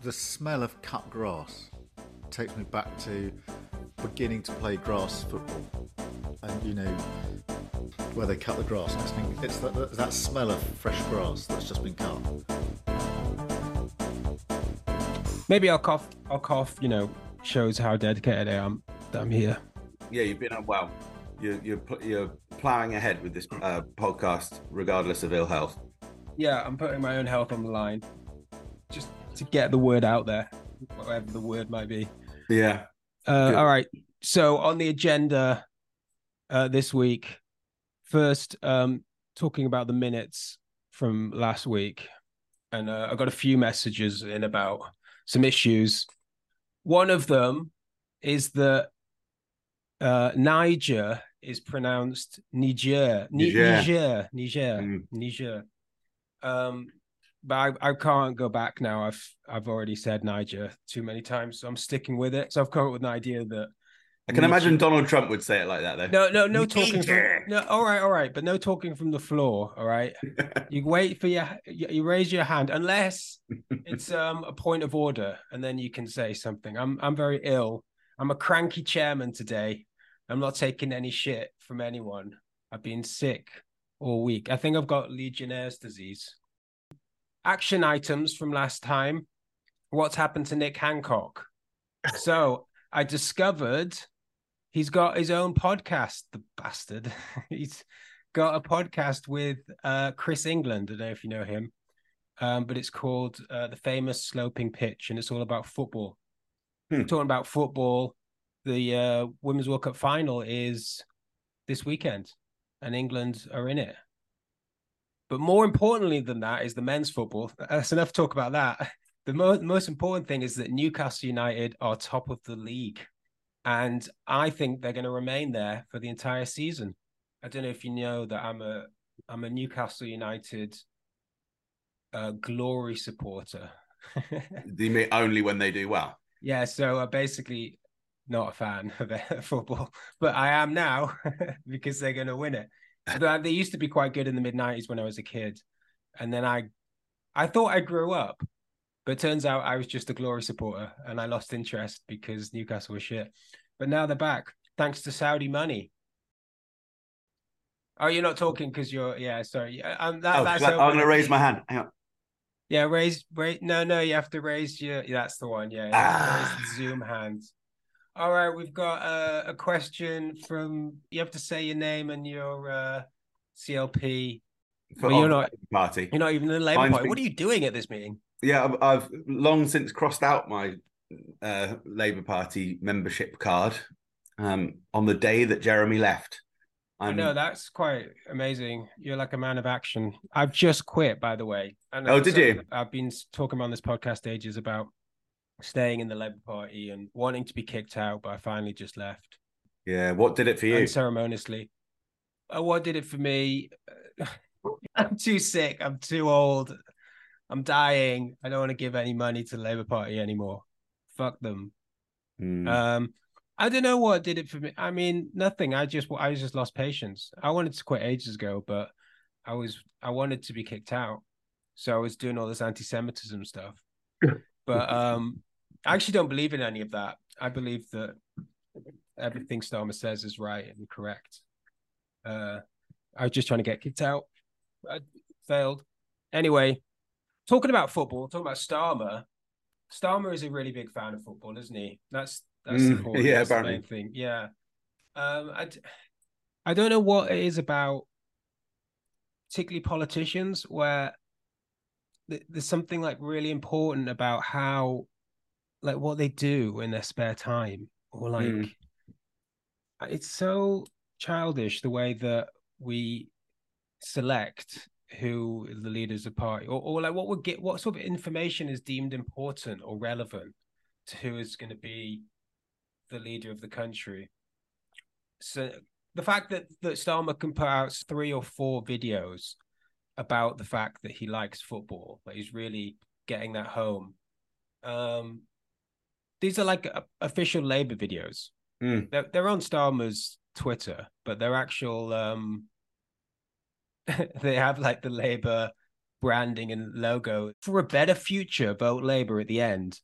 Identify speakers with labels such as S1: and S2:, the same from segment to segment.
S1: the smell of cut grass takes me back to beginning to play grass football, and you know where they cut the grass. It's, been, it's that, that smell of fresh grass that's just been cut.
S2: Maybe I'll cough. I'll cough. You know, shows how dedicated I am that I'm here.
S3: Yeah, you've been well. You're you're you're plowing ahead with this uh, podcast, regardless of ill health.
S2: Yeah, I'm putting my own health on the line, just to get the word out there, whatever the word might be.
S3: Yeah.
S2: Uh, all right. So on the agenda uh, this week, first um, talking about the minutes from last week, and uh, I got a few messages in about some issues. One of them is that uh, Niger is pronounced Niger,
S3: Niger.
S2: Niger, Niger,
S3: Mm.
S2: Niger. Um, but I, I can't go back now. I've I've already said Niger too many times, so I'm sticking with it. So I've come up with an idea that
S3: I can imagine Donald Trump would say it like that, though.
S2: no, no, no talking. From, no, all right, all right, but no talking from the floor. All right, you wait for your you, you raise your hand unless it's um a point of order, and then you can say something. I'm I'm very ill. I'm a cranky chairman today. I'm not taking any shit from anyone. I've been sick all week. I think I've got Legionnaire's disease. Action items from last time. What's happened to Nick Hancock? So I discovered he's got his own podcast, the bastard. he's got a podcast with uh, Chris England. I don't know if you know him, um, but it's called uh, The Famous Sloping Pitch, and it's all about football.
S3: Hmm.
S2: Talking about football, the uh, Women's World Cup final is this weekend, and England are in it. But more importantly than that is the men's football. That's enough talk about that. The mo- most important thing is that Newcastle United are top of the league. And I think they're going to remain there for the entire season. I don't know if you know that I'm a I'm a Newcastle United uh, glory supporter.
S3: You mean only when they do well?
S2: yeah, so uh, basically not a fan of their football, but I am now because they're going to win it. They- used to be quite good in the mid '90s when I was a kid, and then I, I thought I grew up, but turns out I was just a glory supporter, and I lost interest because Newcastle was shit. But now they're back thanks to Saudi money. Oh, you're not talking because you're yeah. Sorry, um, that,
S3: Oh,
S2: that's
S3: I'm going to
S2: open.
S3: raise my hand. Hang on.
S2: Yeah, raise, raise. No, no, you have to raise your. Yeah, that's the one. Yeah, you have raise
S3: Ah.
S2: the Zoom hands. All right, we've got uh, a question from. You have to say your name and your uh, CLP.
S3: For
S2: Well, you're
S3: our
S2: not-
S3: party.
S2: You're not even in the Labour
S3: Mine's
S2: Party.
S3: been-
S2: What are you doing at this meeting?
S3: Yeah, I've, I've long since crossed out my uh, Labour Party membership card um, on the day that Jeremy left.
S2: I
S3: I'm,
S2: know that's quite amazing. You're like a man of action. I've just quit, by the way. And
S3: Oh, did you?
S2: I've been talking on this podcast ages about staying in the Labour Party and wanting to be kicked out, but I finally just left.
S3: yeah, what did it for you?
S2: unceremoniously. Uh, what did it for me? I'm too sick. I'm too old. I'm dying. I don't want to give any money to the Labour Party anymore. Fuck them.
S3: Hmm.
S2: Um, I don't know what did it for me. I mean, nothing. I just I just lost patience. I wanted to quit ages ago, but I was I wanted to be kicked out. So I was doing all this anti-Semitism stuff. but um I actually don't believe in any of that. I believe that everything Starmer says is right and correct. Uh I was just trying to get kicked out. I failed. Anyway, talking about football, talking about Starmer. Starmer is a really big fan of football, isn't he? That's that's
S3: Mm,
S2: important.
S3: yeah,
S2: That's the main thing. Yeah. Um, I, I don't know what it is about, particularly politicians, where th- there's something like really important about how, like, what they do in their spare time, or like,
S3: Mm.
S2: it's so childish the way that we select who the leaders of party or, or like what would get what sort of information is deemed important or relevant to who is going to be the leader of the country so the fact that that Starmer can put out three or four videos about the fact that he likes football that he's really getting that home um these are like official Labour videos
S3: Hmm.
S2: they're, they're on Starmer's Twitter, but they're actual. um They have like the Labour branding and logo for a better future. Vote Labour at the end,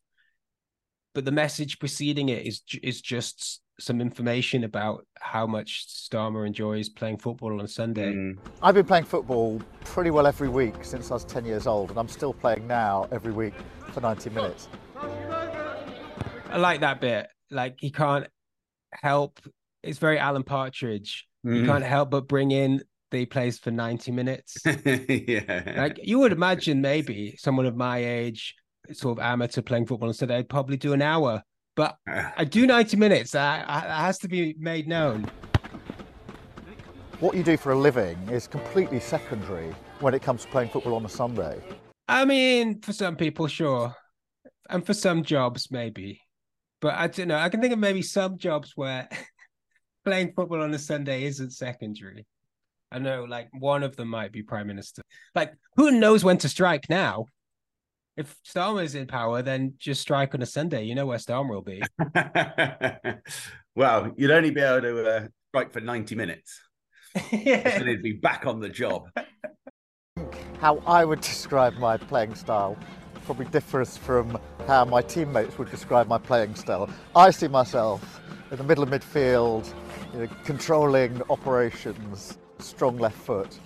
S2: but the message preceding it is is just some information about how much Starmer enjoys playing football on Sunday.
S3: Mm.
S1: I've been playing football pretty well every week since I was 10 years old, and I'm still playing now every week for 90 minutes.
S2: I like that bit. Like he can't help. It's very Alan Partridge. You
S3: Mm.
S2: can't help but bring in the plays for 90 minutes.
S3: yeah.
S2: like you would imagine maybe someone of my age, sort of amateur playing football instead, I'd probably do an hour. But I do 90 minutes. That, that has to be made known.
S1: What you do for a living is completely secondary when it comes to playing football on a Sunday.
S2: I mean, for some people, sure. And for some jobs, maybe. But I don't know. I can think of maybe some jobs where playing football on a Sunday isn't secondary. I know, like, one of them might be prime minister. Like, who knows when to strike now? If Starmer's in power, then just strike on a Sunday. You know where Starmer will be.
S3: well, you'd only be able to uh, strike for 90 minutes.
S2: yeah.
S3: Then he'd be back on the job.
S1: How I would describe my playing style probably differs from how my teammates would describe my playing style. I see myself in the middle of midfield, you know, controlling operations, strong left foot.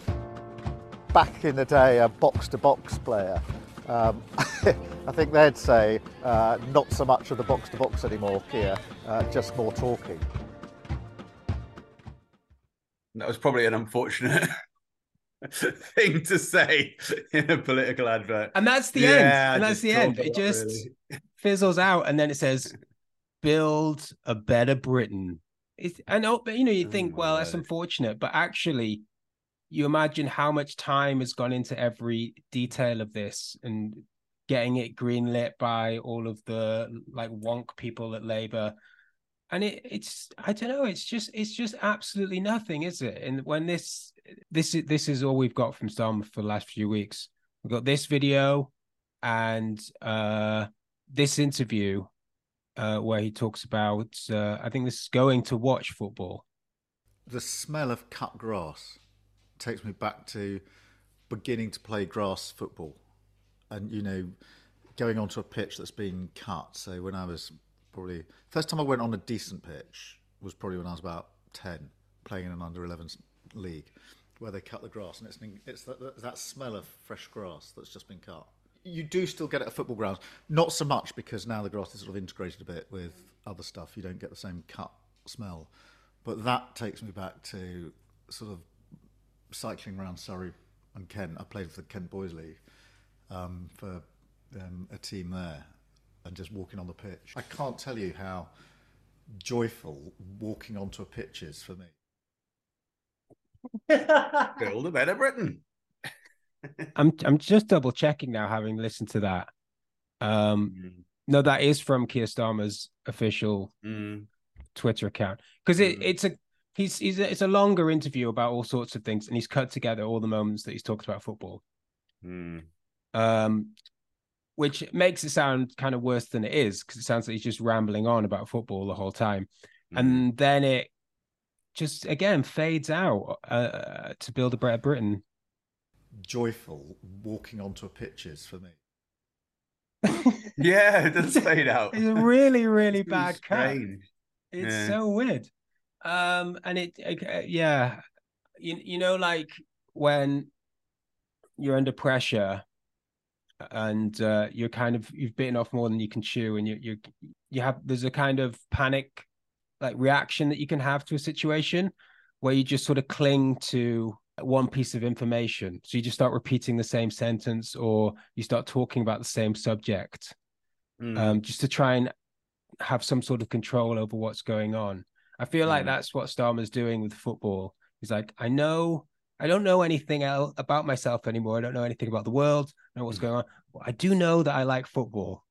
S1: Back in the day, a box to box player. Um, I think they'd say uh, not so much of the box to box anymore here, uh, just more talking.
S3: That was probably an unfortunate thing to say in a political advert.
S2: And that's the
S3: Yeah,
S2: end. And that's the end. It just
S3: really.
S2: fizzles out. And then it says, build a better Britain. It's, know, oh, but you know, you
S3: Oh
S2: think,
S3: my
S2: well, that's unfortunate. But actually, you imagine how much time has gone into every detail of this and getting it greenlit by all of the like wonk people at Labour. And it, it's I don't know, it's just it's just absolutely nothing, is it? And when this this is this is all we've got from Starmer for the last few weeks. We've got this video and uh this interview uh where he talks about uh I think this is going to watch football.
S1: The smell of cut grass takes me back to beginning to play grass football and, you know, going onto a pitch that's been cut. So when I was probably, first time I went on a decent pitch was probably when I was about 10, playing in an under 11s league, where they cut the grass. And it's, it's that, that smell of fresh grass that's just been cut. You do still get it at football grounds, not so much because now the grass is sort of integrated a bit with other stuff. You don't get the same cut smell. But that takes me back to sort of cycling around Surrey and Kent. I played for the Kent Boys League um, for um, a team there and just walking on the pitch. I can't tell you how joyful walking onto a pitch is for me.
S3: Build a better Britain.
S2: I'm I'm just double checking now, having listened to that. Um,
S3: Mm,
S2: no, that is from Keir Starmer's official
S3: mm,
S2: Twitter account because it,
S3: Mm.
S2: it's a he's he's a, it's a longer interview about all sorts of things, and he's cut together all the moments that he's talked about football.
S3: mm.
S2: Um, which makes it sound kind of worse than it is because it sounds like he's just rambling on about football the whole time,
S3: Mm.
S2: and then it just again fades out uh, to build a better Britain.
S1: Joyful walking onto a pitch is for me.
S3: Yeah, it does fade out.
S2: It's a really really
S3: It's
S2: bad cut. It's
S3: Yeah.
S2: so weird. Um, and it, uh, yeah, you you know, like when you're under pressure and uh, you're kind of you've bitten off more than you can chew, and you you you have there's a kind of panic like reaction that you can have to a situation where you just sort of cling to one piece of information. So you just start repeating the same sentence, or you start talking about the same subject
S3: Mm.
S2: um, just to try and have some sort of control over what's going on. I feel like
S3: Mm.
S2: that's what Starmer's doing with football. He's like, I know, I don't know anything else about myself anymore. I don't know anything about the world. I know what's
S3: Mm.
S2: going on. But I do know that I like football.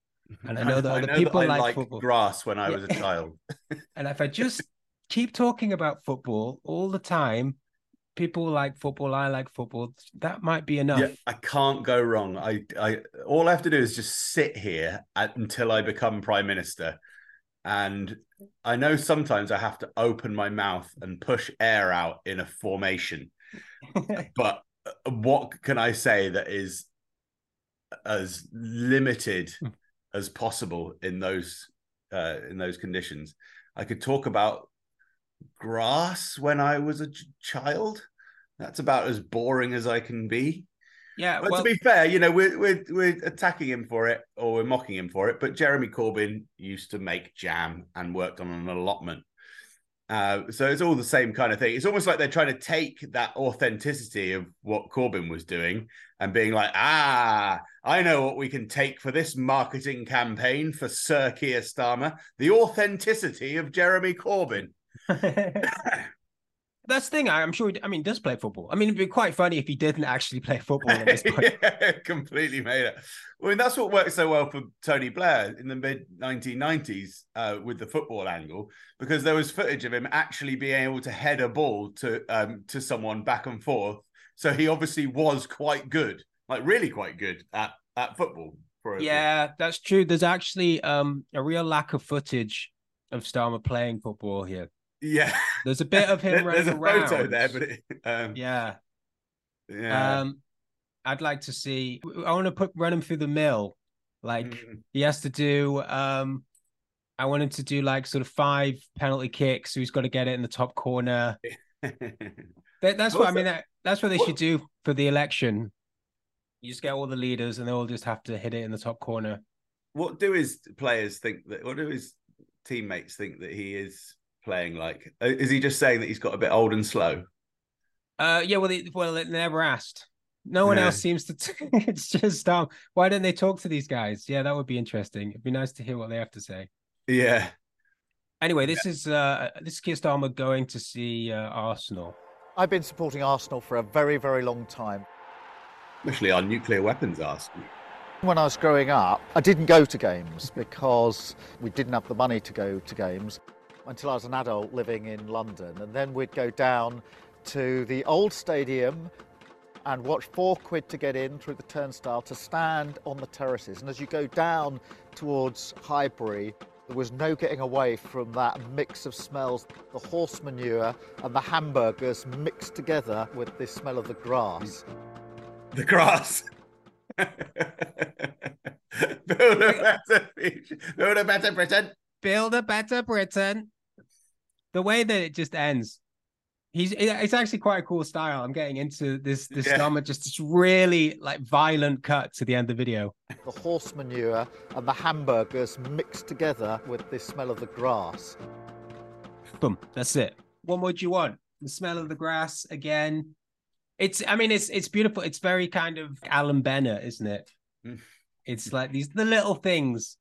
S2: And I know that other
S3: know
S2: people
S3: I
S2: like
S3: liked
S2: football.
S3: grass when I
S2: Yeah.
S3: was a child.
S2: And if I just keep talking about football all the time, people like football, I like football, that might be enough.
S3: Yeah, I can't go wrong. I, I, all I have to do is just sit here at, until I become prime minister, and I know sometimes I have to open my mouth and push air out in a formation, but uh, what can I say that is as limited
S2: Hmm.
S3: As possible in those uh, in those conditions? I could talk about grass when I was a ch- child. That's about as boring as I can be.
S2: Yeah,
S3: But
S2: well,
S3: to be fair, you know, we're, we're we're attacking him for it or we're mocking him for it. But Jeremy Corbyn used to make jam and worked on an allotment. Uh, so it's all the same kind of thing. It's almost like they're trying to take that authenticity of what Corbyn was doing and being like, ah, I know what we can take for this marketing campaign for Sir Keir Starmer, the authenticity of Jeremy Corbyn.
S2: that's the thing. I'm sure. He, I mean, he does play football. I mean, it'd be quite funny if he didn't actually play football at this point.
S3: yeah, completely made it. I mean, that's what worked so well for Tony Blair in the mid 1990s uh, with the football angle, because there was footage of him actually being able to head a ball to um, to someone back and forth. So he obviously was quite good, like really quite good at at football.
S2: Yeah, that's true. There's actually um a real lack of footage of Starmer playing football here.
S3: Yeah.
S2: There's a bit of him
S3: There's a
S2: around.
S3: photo there, but it, um,
S2: yeah.
S3: yeah.
S2: Um, I'd like to see. I want to put run him through the mill. Like
S3: Mm.
S2: he has to do. Um, I want him to do like sort of five penalty kicks. So he's got to get it in the top corner. That, that's what I mean. That, that's what they
S3: what-
S2: should do for the election. You just get all the leaders, and they all just have to hit it in the top corner.
S3: what do his players think that? What do his teammates think that he is playing like? Uh, Is he just saying that he's got a bit old and slow?
S2: Uh, yeah. Well, they, well, they never asked. No one
S3: Yeah.
S2: else seems to. T- it's just um. Why don't they talk to these guys? Yeah, that would be interesting. It'd be nice to hear what they have to say.
S3: Yeah,
S2: Anyway, this is uh this is Keir Starmer going to see uh, Arsenal.
S4: I've been supporting Arsenal for a very, very long time.
S3: especially our nuclear weapons arsenal.
S4: When I was growing up, I didn't go to games because we didn't have the money to go to games until I was an adult living in London. And then we'd go down to the old stadium and watch four quid to get in through the turnstile to stand on the terraces. And as you go down towards Highbury, there was no getting away from that mix of smells the horse manure and the hamburgers mixed together with the smell of the grass.
S3: The grass. build a better future. Build a better Britain.
S2: Build a better Britain. The way that it just ends, he's it's actually quite a cool style. I'm getting into this this
S3: Yeah.
S2: Starmer just this really like violent cut to the end of the video.
S4: the horse manure and the hamburgers mixed together with the smell of the grass.
S2: Boom. That's it. What more do you want? The smell of the grass again. It's I mean it's it's beautiful. It's very kind of Alan Bennett, isn't it?
S3: Mm.
S2: It's like these the little things.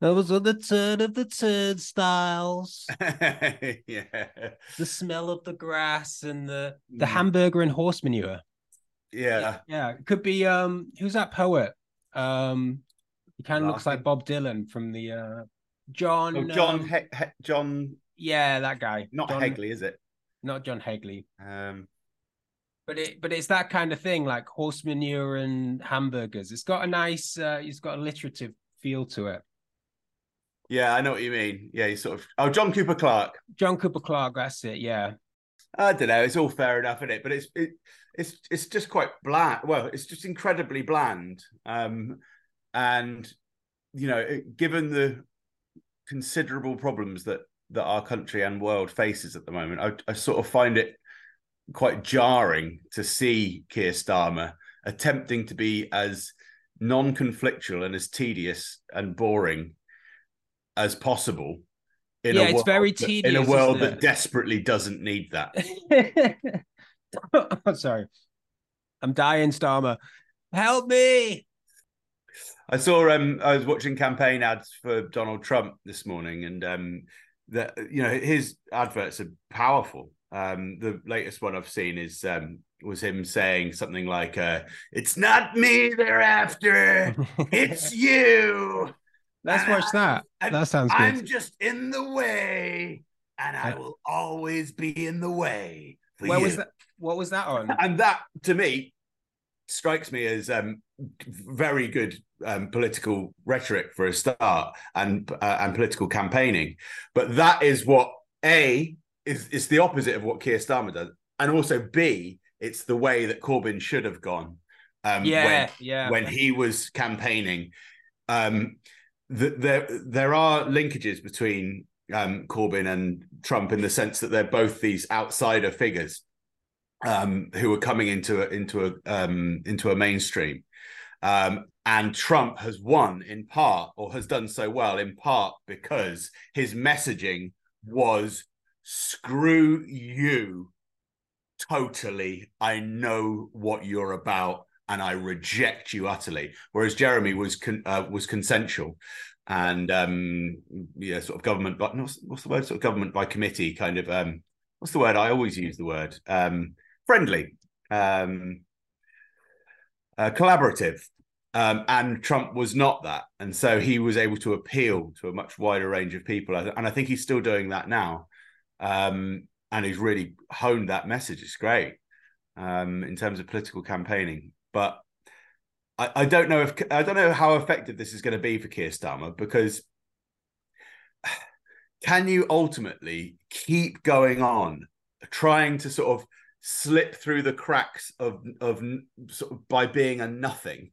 S2: Those are the turn of the turnstiles.
S3: yeah,
S2: the smell of the grass and the the
S3: Mm.
S2: hamburger and horse manure.
S3: yeah.
S2: Yeah, it could be um who's that poet? Um he kind of looks like Bob Dylan from the uh John
S3: Oh, John,
S2: um,
S3: he- he- John,
S2: yeah, that guy.
S3: not
S2: John,
S3: Hegley, is it?
S2: Not John Hegley.
S3: Um,
S2: But it but it's that kind of thing, like horse manure and hamburgers. It's got a nice uh it's got a literative feel to it.
S3: Yeah, I know what you mean. Yeah, he's sort of. Oh, John Cooper Clarke.
S2: John Cooper Clarke, that's it, yeah.
S3: I don't know. It's all fair enough, isn't it? But it's it, it's it's just quite bland. Well, it's just incredibly bland. Um, and you know, it, given the considerable problems that that our country and world faces at the moment, I, I sort of find it quite jarring to see Keir Starmer attempting to be as non-conflictual and as tedious and boring as possible. In
S2: Yeah,
S3: a
S2: it's
S3: world
S2: very
S3: that- in a world that desperately doesn't need that.
S2: oh, sorry. I'm dying, Starmer. Help me.
S3: I saw um I was watching campaign ads for Donald Trump this morning and um that you know his adverts are powerful. Um the latest one I've seen is um was him saying something like uh it's not me they're after it's you
S2: Let's watch that.
S3: I-
S2: That sounds good.
S3: I'm just in the way and I
S2: Uh,
S3: will always be in the way
S2: Where
S3: you.
S2: was that? What was that on?
S3: and that to me strikes me as um, very good um, political rhetoric for a start and uh, and political campaigning but that is what a is It's the opposite of what Keir Starmer does and also b It's the way that Corbyn should have gone. Um,
S2: yeah,
S3: when,
S2: yeah.
S3: when he was campaigning. Um, the, there there are linkages between um, Corbyn and Trump in the sense that they're both these outsider figures um, who are coming into a, into a um, into a mainstream. Um, and Trump has won in part, or has done so well in part, because his messaging was "screw you." Totally, I know what you're about and I reject you utterly. Whereas Jeremy was con- uh, was consensual and um, yeah, sort of government, but what's, what's the word? Sort of government by committee, kind of. Um, what's the word? I always use the word um, friendly, um, uh, collaborative. Um, and Trump was not that, and so he was able to appeal to a much wider range of people, and I think he's still doing that now. Um, and he's really honed that message. It's great in terms of political campaigning but I, I don't know if I don't know how effective this is going to be for Keir Starmer because can you ultimately keep going on trying to sort of slip through the cracks of of sort of by being a nothing?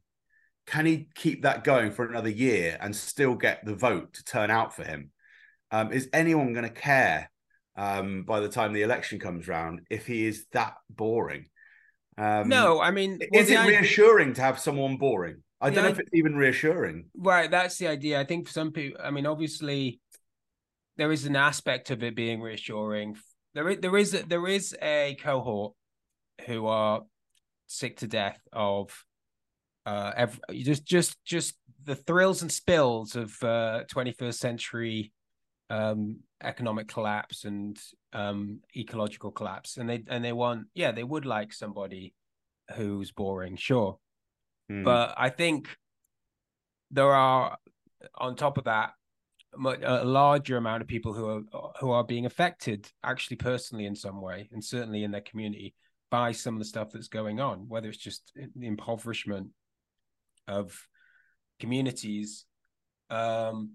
S3: Can he keep that going for another year and still get the vote to turn out for him? Um, is anyone going to care um, by the time the election comes round if he is that boring
S2: um, no, I mean,
S3: well, is it idea... reassuring to have someone boring? I don't know if it's even reassuring.
S2: Right, that's the idea. I think for some people, I mean, obviously, there is an aspect of it being reassuring. There is there is a, there is a cohort who are sick to death of uh every, just just just the thrills and spills of uh 21st century um economic collapse and um ecological collapse. And they and they want yeah they would like somebody who's boring sure. Mm. but i think there are on top of that a larger amount of people who are who are being affected actually personally in some way and certainly in their community by some of the stuff that's going on whether it's just the impoverishment of communities. Um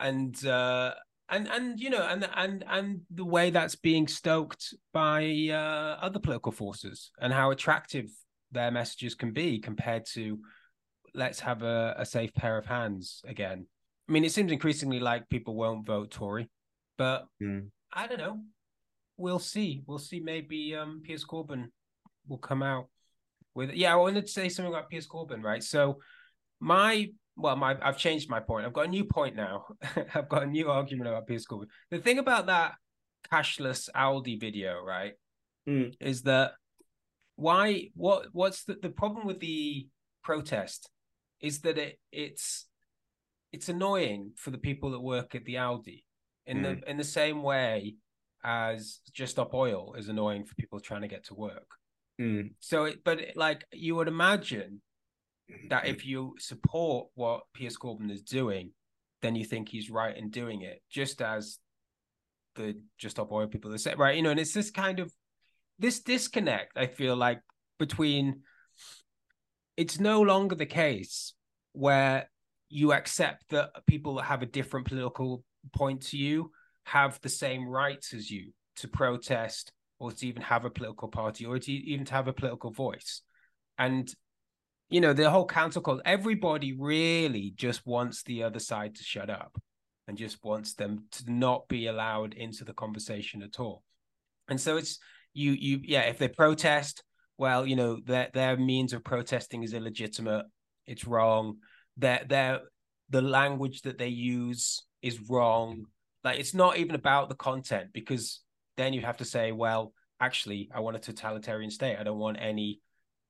S2: and uh and and you know and and and the way that's being stoked by uh, other political forces and how attractive their messages can be compared to let's have a, a safe pair of hands again. I mean it seems increasingly like people won't vote tory but mm. i don't know. We'll see. We'll see. Maybe um piers corbyn will come out with yeah i wanted to say something about piers corbyn right? So my well, my I've changed my point. I've got a new point now. I've got a new argument about Piers Corbyn. The thing about that cashless Aldi video, right, mm. is that why? What? What's the, the problem with the protest? Is that it it's it's annoying for the people that work at the Aldi in mm. the in the same way as just stop oil is annoying for people trying to get to work. Mm. So, it, but like you would imagine that if mm-hmm. you support what Piers Corbyn is doing, then you think he's right in doing it, just as the just stop oil people have said, right? You know, and it's this kind of this disconnect, I feel like, between it's no longer the case where you accept that people that have a different political point to you have the same rights as you to protest or to even have a political party or to even to have a political voice. And you know, the whole council everybody really just wants the other side to shut up and just wants them to not be allowed into the conversation at all. And so it's you, you, yeah, if they protest, well, you know, their their means of protesting is illegitimate. It's wrong. Their their the language that they use is wrong. Like it's not even about the content because then you have to say, well, actually, I want a totalitarian state. I don't want any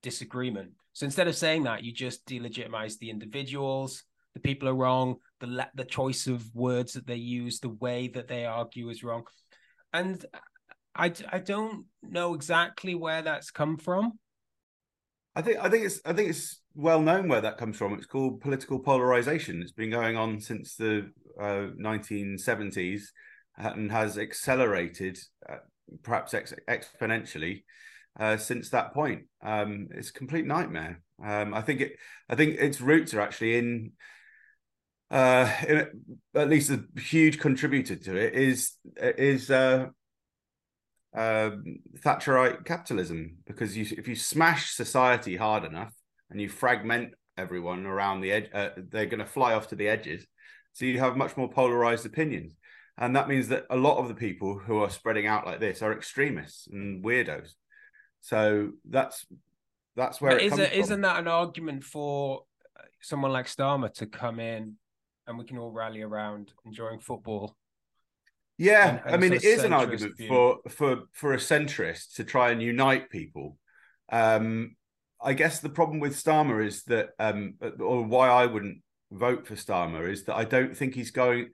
S2: disagreement. So instead of saying that, you just delegitimize the individuals. The people are wrong. The the choice of words that they use, the way that they argue is wrong, and I I don't know exactly where that's come from.
S3: I think I think it's I think it's well known where that comes from. It's called political polarization. It's been going on since the uh, 1970s and has accelerated, uh, perhaps ex- exponentially, uh, since that point. Um, it's a complete nightmare. Um, I think it. I think its roots are actually in, uh, in at least a huge contributor to it is is uh, um, Thatcherite capitalism because you, if you smash society hard enough and you fragment everyone around the edge, uh, they're going to fly off to the edges. So you have much more polarized opinions. And that means that a lot of the people who are spreading out like this are extremists and weirdos. So that's that's where
S2: But
S3: it
S2: is
S3: comes
S2: it,
S3: from.
S2: isn't that an argument for uh, someone like Starmer to come in and we can all rally around enjoying football?
S3: Yeah,
S2: and- and
S3: I mean, it is an argument
S2: view.
S3: for for for a centrist to try and unite people. Um, I guess the problem with Starmer is that, um, or why I wouldn't vote for Starmer is that I don't think he's going.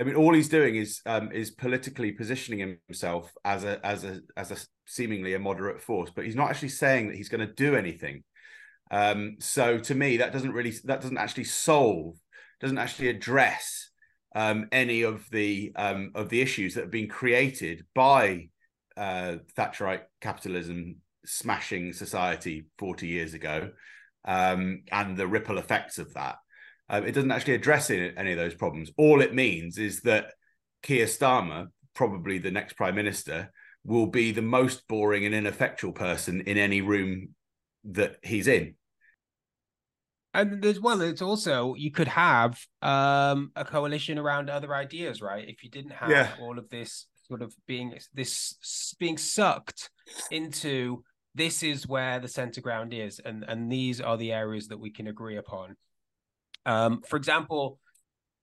S3: I mean, all he's doing is um, is politically positioning himself as a as a as a seemingly a moderate force, but he's not actually saying that he's going to do anything. Um, so to me, that doesn't really that doesn't actually solve, doesn't actually address um, any of the um, of the issues that have been created by uh, Thatcherite capitalism smashing society 40 years ago um, and the ripple effects of that. Um, it doesn't actually address any, any of those problems. All it means is that Keir Starmer, probably the next prime minister, will be the most boring and ineffectual person in any room that he's in.
S2: And there's well, it's also you could have um a coalition around other ideas, right? If you didn't have
S3: Yeah.
S2: all of this sort of being this being sucked into this is where the center ground is, and and these are the areas that we can agree upon. Um, for example,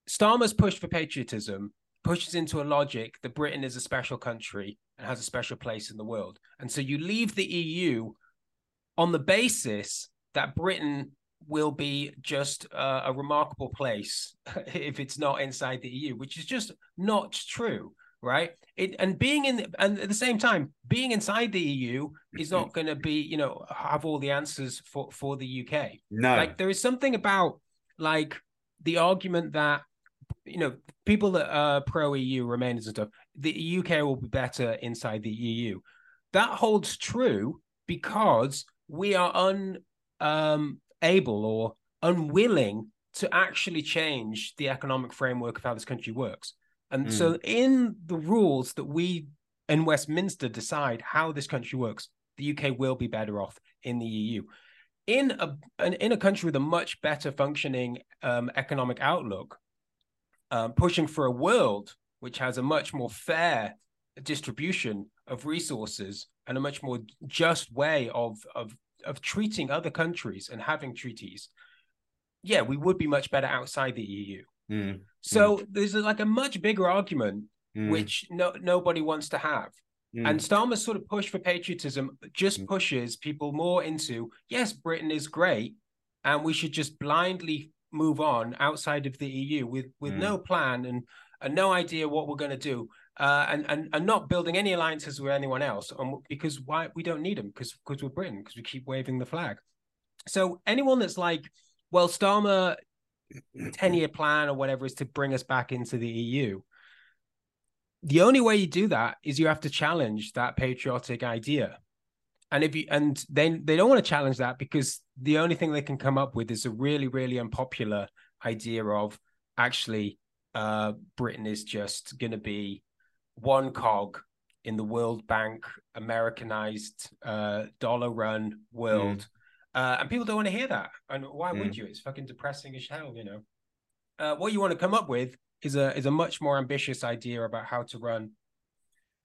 S2: Starmer's push for patriotism pushes into a logic that Britain is a special country and has a special place in the world, and so you leave the EU on the basis that Britain will be just uh, a remarkable place if it's not inside the EU, which is just not true, right? It and being in and at the same time being inside the EU is not going to be you know have all the answers for for the UK.
S3: No,
S2: Like there is something about like the argument that you know people that are pro EU remainers and stuff, the UK will be better inside the EU. That holds true because we are unable um, or unwilling to actually change the economic framework of how this country works. And so, in the rules that we in Westminster decide how this country works, the UK will be better off in the EU. In a in a country with a much better functioning um, economic outlook, um, pushing for a world which has a much more fair distribution of resources and a much more just way of of of treating other countries and having treaties, yeah, we would be much better outside the EU.
S3: Mm,
S2: So there's like a much bigger argument
S3: mm,
S2: which no nobody wants to have.
S3: mm.
S2: And Starmer's sort of push for patriotism just
S3: Mm.
S2: pushes people more into yes, Britain is great, and we should just blindly move on outside of the EU with with
S3: Mm.
S2: no plan and and no idea what we're going to do, uh, and and and not building any alliances with anyone else, um, because why we don't need them because because we're Britain because we keep waving the flag. So anyone that's like, well, Starmer, ten year plan or whatever is to bring us back into the EU. The only way you do that is you have to challenge that patriotic idea. And if you and then they don't want to challenge that because the only thing they can come up with is a really, really unpopular idea of actually uh Britain is just gonna be one cog in the World Bank Americanized uh dollar run world. Uh, and people don't want to hear that. And why would you? It's fucking depressing as hell, you know. Uh, what you want to come up with is a is a much more ambitious idea about how to run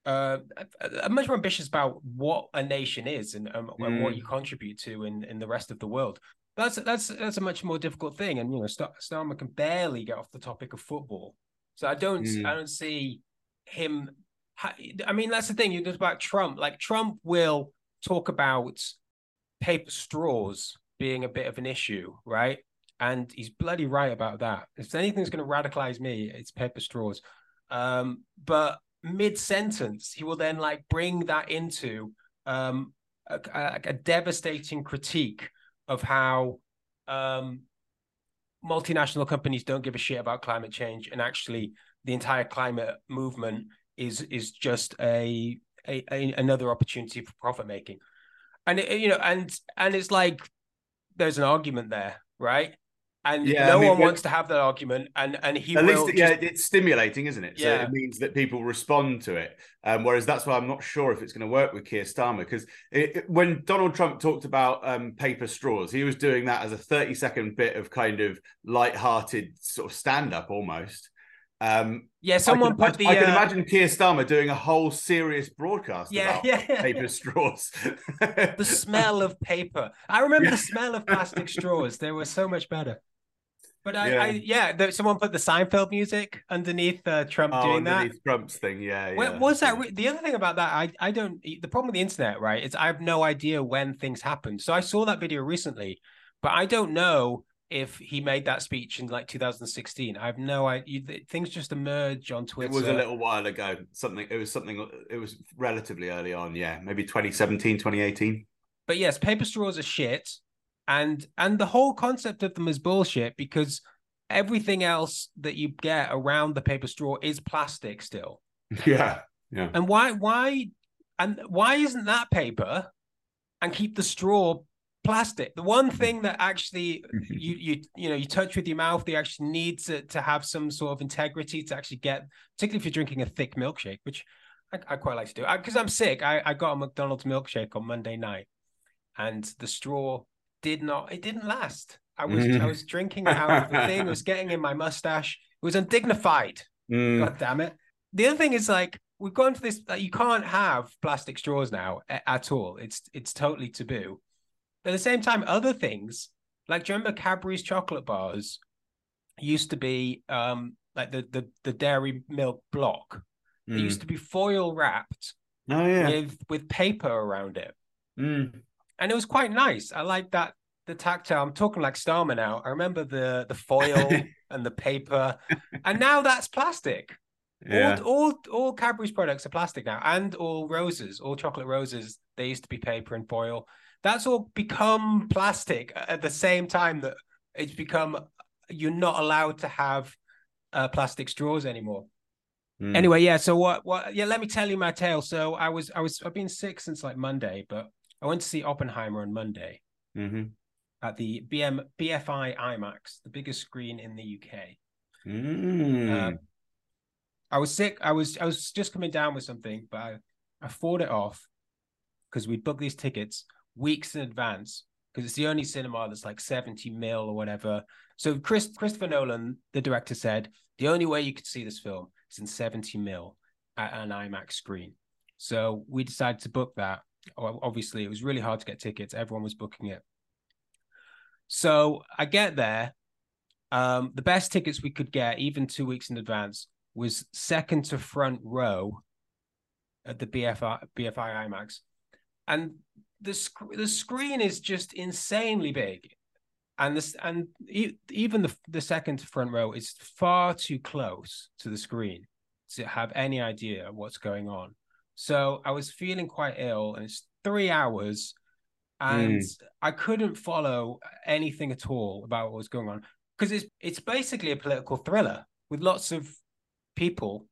S2: uh a, a much more ambitious about what a nation is and, um, and what you contribute to in in the rest of the world. That's that's that's a much more difficult thing and you know Star- Starmer can barely get off the topic of football. So i don't
S3: Mm.
S2: i don't see him ha- i mean that's the thing you talk about trump. Like trump will talk about paper straws being a bit of an issue right? And he's bloody right about that. If anything's going to radicalize me it's paper straws. Um but mid sentence he will then like bring that into um a, a, a devastating critique of how um multinational companies don't give a shit about climate change and actually the entire climate movement is is just a, a, a another opportunity for profit making. And it, you know and and it's like there's an argument there right and
S3: Yeah,
S2: no
S3: I mean,
S2: one wants to have that argument, and and he
S3: At least,
S2: just-
S3: yeah, it's stimulating, isn't it? So
S2: Yeah.
S3: it means that people respond to it. Um, whereas that's why I'm not sure if it's going to work with Keir Starmer because when Donald Trump talked about um, paper straws, he was doing that as a 30 second bit of kind of light-hearted sort of stand-up almost. Um,
S2: yeah. Someone
S3: can,
S2: put the
S3: I, I can
S2: uh,
S3: imagine Keir Starmer doing a whole serious broadcast
S2: Yeah,
S3: about
S2: yeah, yeah.
S3: paper straws.
S2: the smell of paper. I remember the smell of plastic straws. They were so much better. But I,
S3: Yeah.
S2: I yeah, there, someone put the Seinfeld music underneath uh, Trump
S3: oh,
S2: doing that.
S3: underneath Trump's thing, yeah. Yeah.
S2: was that re- the other thing about that? I I don't. The problem with the internet, right, is I have no idea when things happen. So I saw that video recently, but I don't know if he made that speech in like 2016. I have no idea. Things just emerge on Twitter.
S3: It was a little while ago. Something. It was something. It was relatively early on. Yeah, maybe 2017, 2018.
S2: but yes, paper straws are shit, and and the whole concept of them is bullshit because everything else that you get around the paper straw is plastic still.
S3: Yeah, yeah.
S2: And why why and why isn't that paper and keep the straw plastic? The one thing that actually you you you know you touch with your mouth, they actually need to, to have some sort of integrity to actually get, particularly if you're drinking a thick milkshake, which I, I quite like to do. Because I'm sick, I, I got a McDonald's milkshake on Monday night, and the straw did not. It didn't last. I was I was drinking it out of the thing. It was getting in my mustache. It was undignified.
S3: Mm.
S2: God damn it. The other thing is like we've gone to this like, you can't have plastic straws now a- at all. It's it's totally taboo. But at the same time, other things like do you remember Cadbury's chocolate bars used to be um like the the, the dairy milk block. It
S3: Mm.
S2: used to be foil wrapped
S3: Oh yeah.
S2: with with paper around it.
S3: Mm.
S2: And it was quite nice. I like that the tactile. I'm talking like Starmer now. I remember the the foil and the paper. And now that's plastic.
S3: Yeah.
S2: All, all all Cadbury's products are plastic now, and all roses, all chocolate roses. They used to be paper and foil. That's all become plastic at the same time that it's become. You're not allowed to have uh, plastic straws anymore.
S3: Mm.
S2: Anyway, yeah. So what? What? Yeah. Let me tell you my tale. So I was, I was, I've been sick since like Monday, but I went to see Oppenheimer on Monday
S3: Mhm.
S2: at the BM BFI IMAX, the biggest screen in the UK.
S3: Mm.
S2: Uh, I was sick. I was I was just coming down with something, but I, I fought it off because we booked these tickets weeks in advance because it's the only cinema that's like 70 mil or whatever. So Chris Christopher Nolan, the director, said the only way you could see this film is in 70 mil at an IMAX screen. So we decided to book that. Obviously, it was really hard to get tickets. Everyone was booking it. So I get there. Um, the best tickets we could get, even two weeks in advance, was second to front row at the BFI BFI IMAX, and the sc- the screen is just insanely big, and this and e- even the the second to front row is far too close to the screen to have any idea what's going on. So I was feeling quite ill, and it's three hours, and I couldn't follow anything at all about what was going on because it's it's basically a political thriller with lots of people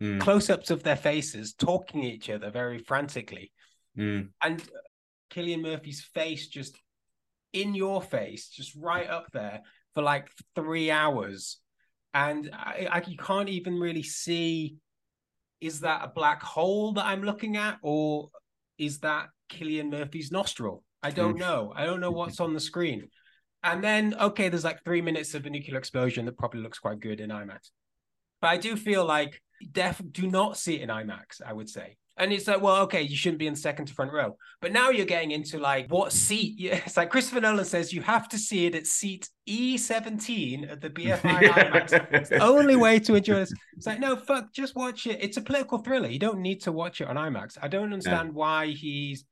S3: Mm.
S2: close-ups of their faces talking at each other very frantically
S3: Mm.
S2: and Cillian Murphy's face just in your face just right up there for like 3 hours and I, I you can't even really see is that a black hole that I'm looking at or is that Cillian Murphy's nostril? I don't know. I don't know what's on the screen. And then okay there's like 3 minutes of a nuclear explosion that probably looks quite good in IMAX. But I do feel like def do not see it in IMAX, I would say. And it's like, well, okay, you shouldn't be in second to front row. But now you're getting into like what seat? It's like Christopher Nolan says you have to see it at seat E17 at the BFI IMAX. It's the only way to enjoy this. It's like, no, fuck, just watch it. It's a political thriller. You don't need to watch it on IMAX. I don't understand why he's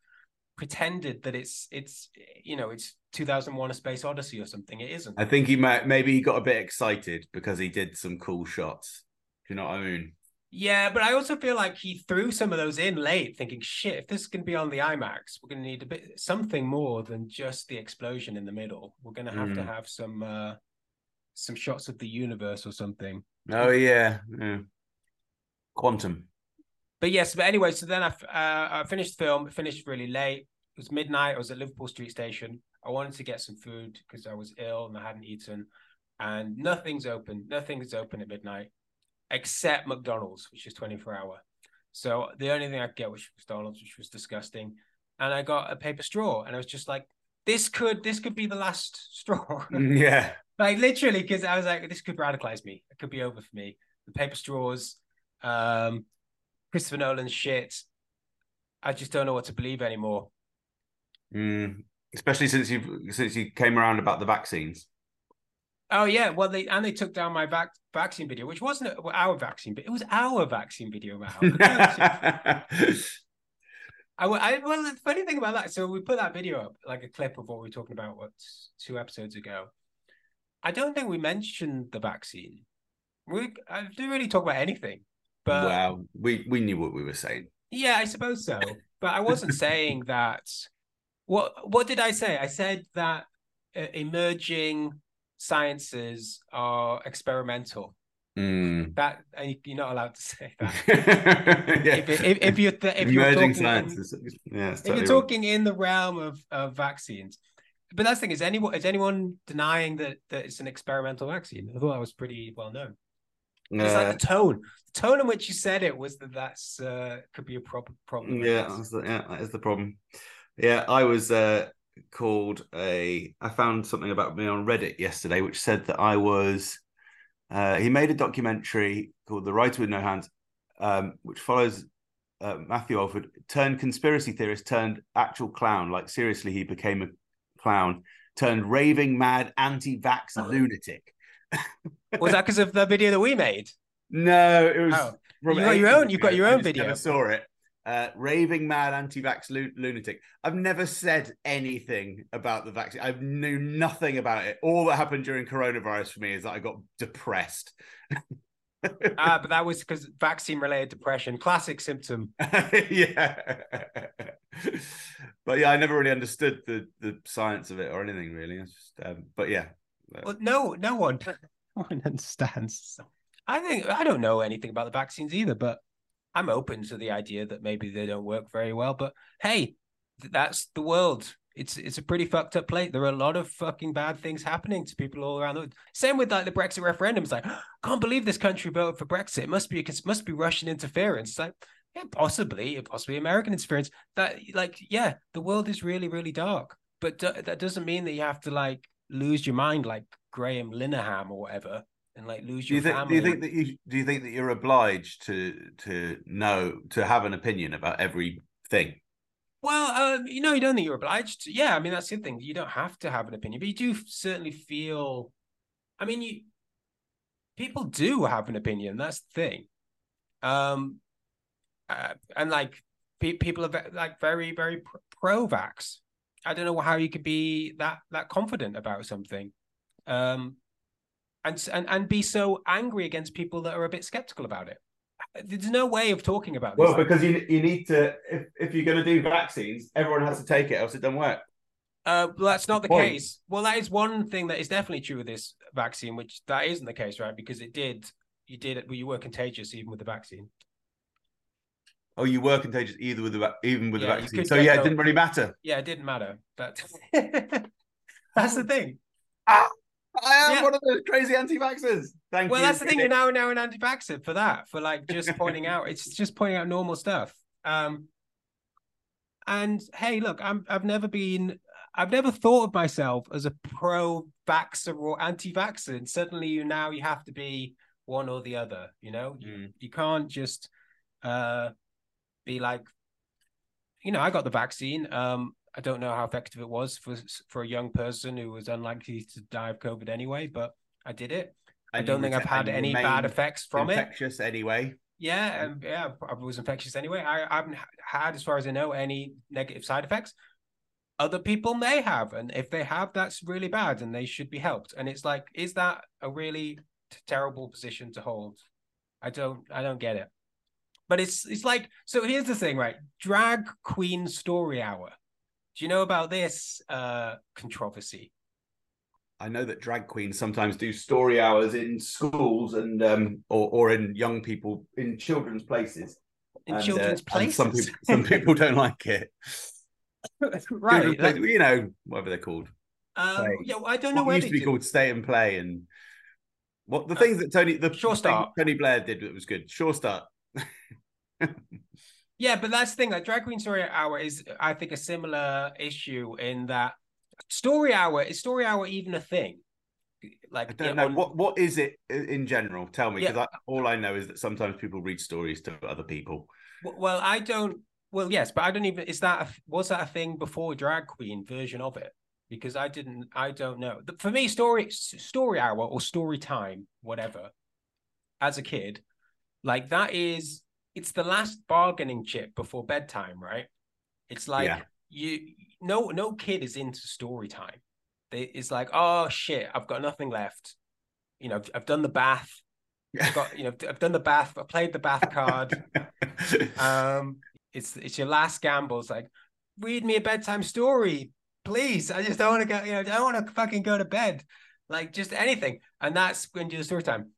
S2: pretended that it's it's you know it's 2001 a space odyssey or something it isn't
S3: I think he might maybe he got a bit excited because he did some cool shots. Do you know what I mean?
S2: Yeah, but I also feel like he threw some of those in late, thinking, "Shit, if this is going to be on the IMAX, we're going to need a bit something more than just the explosion in the middle. We're going to have to
S3: Mm.
S2: have some uh some shots of the universe or something."
S3: Oh yeah. yeah. Quantum.
S2: But yes, but anyway, so then I uh, I finished the film. Finished really late. It was midnight. I was at Liverpool Street Station, I wanted to get some food because I was ill and I hadn't eaten, and nothing's open. Nothing's open at midnight except McDonald's, which is 24 hour. So the only thing I could get was McDonald's, which was disgusting. And I got a paper straw, and I was just like, this could this could be the last straw.
S3: Yeah.
S2: like literally, because I was like, this could radicalize me. It could be over for me. The paper straws, um, Christopher Nolan shit. I just don't know what to believe anymore.
S3: Mm. Especially since you since you came around about the vaccines.
S2: Oh yeah, well they and they took down my vac- vaccine video, which wasn't our vaccine, but it was our vaccine video. Mal. I, I well, the funny thing about that, so we put that video up, like a clip of what we were talking about, what two episodes ago. I don't think we mentioned the vaccine. We I didn't really talk about anything. But
S3: wow, we we knew what we were saying.
S2: Yeah, I suppose so. But I wasn't saying that. What what did I say? I said that uh, emerging sciences are experimental.
S3: Mm.
S2: That you're not allowed to say that. yeah. if, if, if, you're th- if you're talking sciences, in, yeah, if you're talking in the realm of, of vaccines, but that's the thing is anyone is anyone denying that that it's an experimental vaccine? I thought that was pretty well known. Uh, it's like the tone, the tone in which you said it was that that's uh, could be a prob- problem.
S3: Yeah, that's the, yeah, that is the problem. Yeah, I was uh, called a. I found something about me on Reddit yesterday, which said that I was. Uh, he made a documentary called "The Writer with No Hands," um, which follows uh, Matthew Alford turned conspiracy theorist turned actual clown. Like seriously, he became a clown turned raving mad anti-vax lunatic.
S2: was that because of the video that we made?
S3: No, it was. Oh.
S2: You got your own. You've got your own video.
S3: I saw it uh, raving mad anti-vax lunatic. I've never said anything about the vaccine. I knew nothing about it. All that happened during coronavirus for me is that I got depressed.
S2: ah, but that was because vaccine-related depression, classic symptom.
S3: yeah, but yeah, I never really understood the the science of it or anything really. Just, um, but yeah,
S2: well, no, no one, no one understands. I think I don't know anything about the vaccines either, but I'm open to the idea that maybe they don't work very well, but hey, that's the world. It's it's a pretty fucked up place. There are a lot of fucking bad things happening to people all around the world. Same with like the Brexit referendum. It's like, can't believe this country voted for Brexit. It must be it must be Russian interference. It's like, yeah, possibly, possibly American interference. That like, yeah, the world is really, really dark. But that doesn't mean that you have to like lose your mind like Graham Linehan or whatever and like lose
S3: do
S2: your
S3: you think,
S2: family.
S3: Do you think that you do you think that you're obliged to to know to have an opinion about everything?
S2: Well, um, you know, you don't think you're obliged. To. Yeah, I mean that's the thing. You don't have to have an opinion, but you do certainly feel. I mean, you people do have an opinion. That's the thing. Um, uh, and like pe- people are like very very pro-vax. I don't know how you could be that that confident about something. Um, and and and be so angry against people that are a bit skeptical about it. There's no way of talking about
S3: this. Well, because you you need to if, if you're going to do vaccines, everyone has to take it, else it doesn't work.
S2: Uh, well, that's not the Point. case. Well, that is one thing that is definitely true with this vaccine, which that isn't the case, right? Because it did, you did it, well, you were contagious even with the vaccine.
S3: Oh, you were contagious either with the even with yeah, the vaccine. So yeah, it didn't really matter.
S2: Yeah, it didn't matter. But that's the thing.
S3: Ah! I am yeah. one of those crazy anti-vaxxers. Thank
S2: well,
S3: you.
S2: that's the thing. You're now now an anti-vaxxer for that, for like just pointing out. It's just pointing out normal stuff. Um, and hey, look, I'm I've never been, I've never thought of myself as a pro-vaxxer or anti-vaxxer. And suddenly, you now you have to be one or the other. You know, mm. you, you can't just uh be like, you know, I got the vaccine. Um, I don't know how effective it was for for a young person who was unlikely to die of COVID anyway, but I did it. And I don't think I've had any bad effects from
S3: infectious it. Infectious anyway.
S2: Yeah, and um, yeah, I was infectious anyway. I, I haven't had, as far as I know, any negative side effects. Other people may have, and if they have, that's really bad, and they should be helped. And it's like, is that a really t- terrible position to hold? I don't, I don't get it. But it's, it's like, so here's the thing, right? Drag queen story hour do you know about this uh, controversy?
S3: I know that drag queens sometimes do story hours in schools and um, or or in young people in children's places.
S2: In and, children's uh, places,
S3: some people some people don't like it.
S2: right.
S3: You know, whatever they're called.
S2: Um, yeah, I don't know
S3: what used to be
S2: do.
S3: called stay and play and what the uh, things that Tony the
S2: sure start
S3: Tony Blair did that was good. Sure start.
S2: yeah, but that's the thing. Like Drag Queen Story Hour is, I think, a similar issue in that Story Hour is Story Hour even a thing?
S3: Like I don't know on... what what is it in general. Tell me because yeah. all I know is that sometimes people read stories to other people.
S2: Well, I don't. Well, yes, but I don't even. Is that a, was that a thing before Drag Queen version of it? Because I didn't. I don't know. For me, story story hour or story time, whatever. As a kid, like that is it's the last bargaining chip before bedtime, right? It's like yeah. you no no kid is into story time. They, it's like, oh shit, I've got nothing left. You know, I've, I've done the bath. I've got, you know, I've done the bath. I played the bath card. um, it's it's your last gamble. It's like, read me a bedtime story, please. I just don't want to go. You know, I don't want to fucking go to bed. Like just anything. And that's when you do the story time.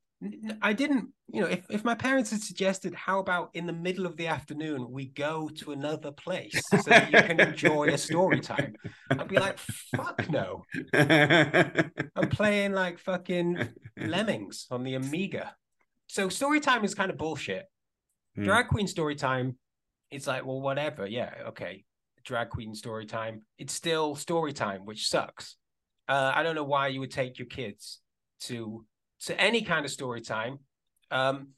S2: I didn't, you know, if, if my parents had suggested, how about in the middle of the afternoon we go to another place so that you can enjoy a story time, I'd be like, fuck no. I'm playing like fucking lemmings on the Amiga. So story time is kind of bullshit. Hmm. Drag queen story time, it's like, well, whatever. Yeah, okay. Drag queen story time. It's still story time, which sucks. Uh, I don't know why you would take your kids to to any kind of story time. Um,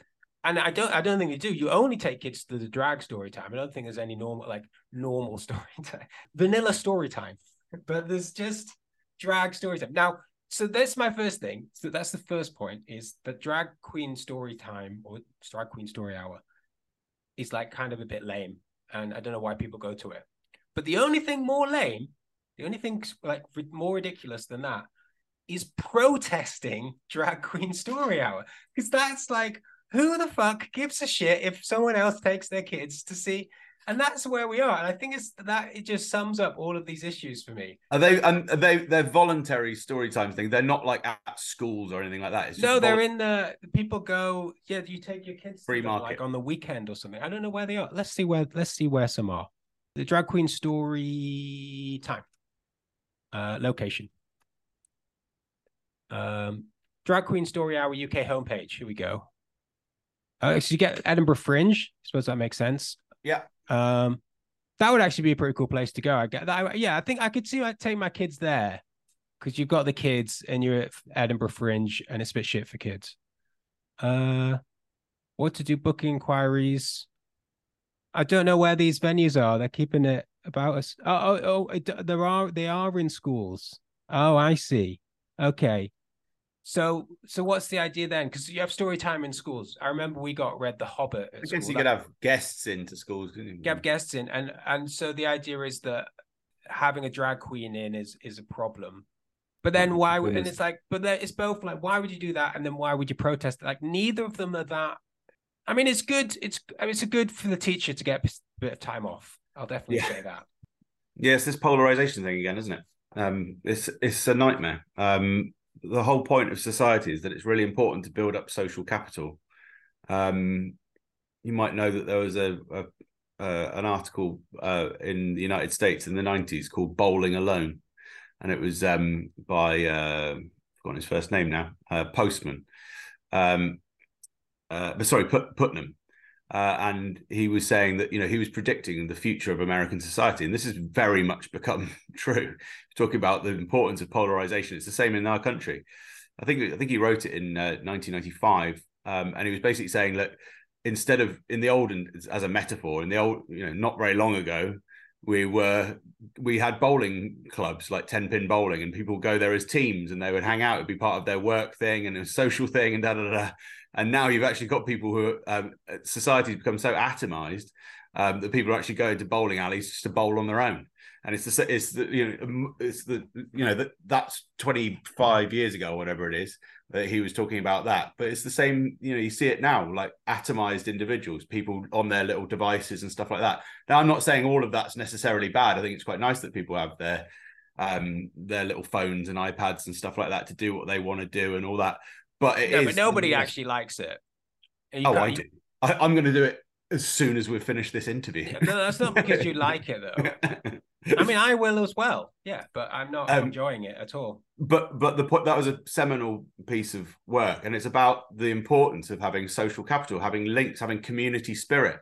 S2: and I don't I don't think they do. You only take kids to the drag story time. I don't think there's any normal like normal story time, vanilla story time. But there's just drag story time. Now, so that's my first thing. So that's the first point is that drag queen story time or drag queen story hour is like kind of a bit lame. And I don't know why people go to it. But the only thing more lame, the only thing like more ridiculous than that is protesting drag queen story hour. Because that's like who the fuck gives a shit if someone else takes their kids to see? And that's where we are. And i think it's that it just sums up all of these issues for me.
S3: Are they and are they they're voluntary story time thing? They're not like at schools or anything like that?
S2: No they're in the people go yeah you take your kids
S3: free
S2: market. like on the weekend or something. I don't know where they are. Let's see where let's see where some are. The drag queen story time. Uh location um, Drag Queen Story Hour UK homepage. Here we go. Uh, so you get Edinburgh Fringe. I suppose that makes sense.
S3: Yeah.
S2: Um, that would actually be a pretty cool place to go. I get that. Yeah, I think I could see I take my kids there because you've got the kids and you're at Edinburgh Fringe and it's a bit shit for kids. Uh, what to do? Booking inquiries. I don't know where these venues are. They're keeping it about us. Oh, oh, oh! It, there are they are in schools. Oh, I see. Okay. So, so what's the idea then? Because you have story time in schools. I remember we got read The Hobbit.
S3: I guess you could have guests into schools. Couldn't
S2: you? Have guests in, and and so the idea is that having a drag queen in is is a problem. But then why would and it's like, but then it's both like, why would you do that? And then why would you protest? Like neither of them are that. I mean, it's good. It's I mean, it's a good for the teacher to get a bit of time off. I'll definitely yeah. say that.
S3: Yeah, this polarization thing again, isn't it? Um, it's it's a nightmare. Um, the whole point of society is that it's really important to build up social capital. Um, you might know that there was a, a uh, an article uh, in the United States in the nineties called "Bowling Alone," and it was um, by uh, forgotten his first name now, uh, Postman. Um, uh, sorry, Put- Putnam, uh, and he was saying that you know he was predicting the future of American society, and this has very much become true. Talking about the importance of polarization, it's the same in our country. I think I think he wrote it in uh, 1995, um, and he was basically saying that instead of in the olden as a metaphor in the old you know not very long ago we were we had bowling clubs like 10 pin bowling and people go there as teams and they would hang out it'd be part of their work thing and a social thing and da da da and now you've actually got people who um, society's become so atomized um, that people are actually going to bowling alleys just to bowl on their own. And it's the it's the you know it's the you know that that's 25 years ago or whatever it is that he was talking about that. But it's the same you know you see it now like atomized individuals, people on their little devices and stuff like that. Now I'm not saying all of that's necessarily bad. I think it's quite nice that people have their um their little phones and iPads and stuff like that to do what they want to do and all that. But it
S2: no,
S3: is,
S2: but nobody actually likes it.
S3: You oh, I do. I, am going to do it as soon as we finish this interview.
S2: no, that's not because you like it though. I mean, I will as well. Yeah, but I'm not
S3: Um,
S2: enjoying it at all.
S3: but but the point that was a seminal piece of work and it's about the importance of having social capital having links having community spirit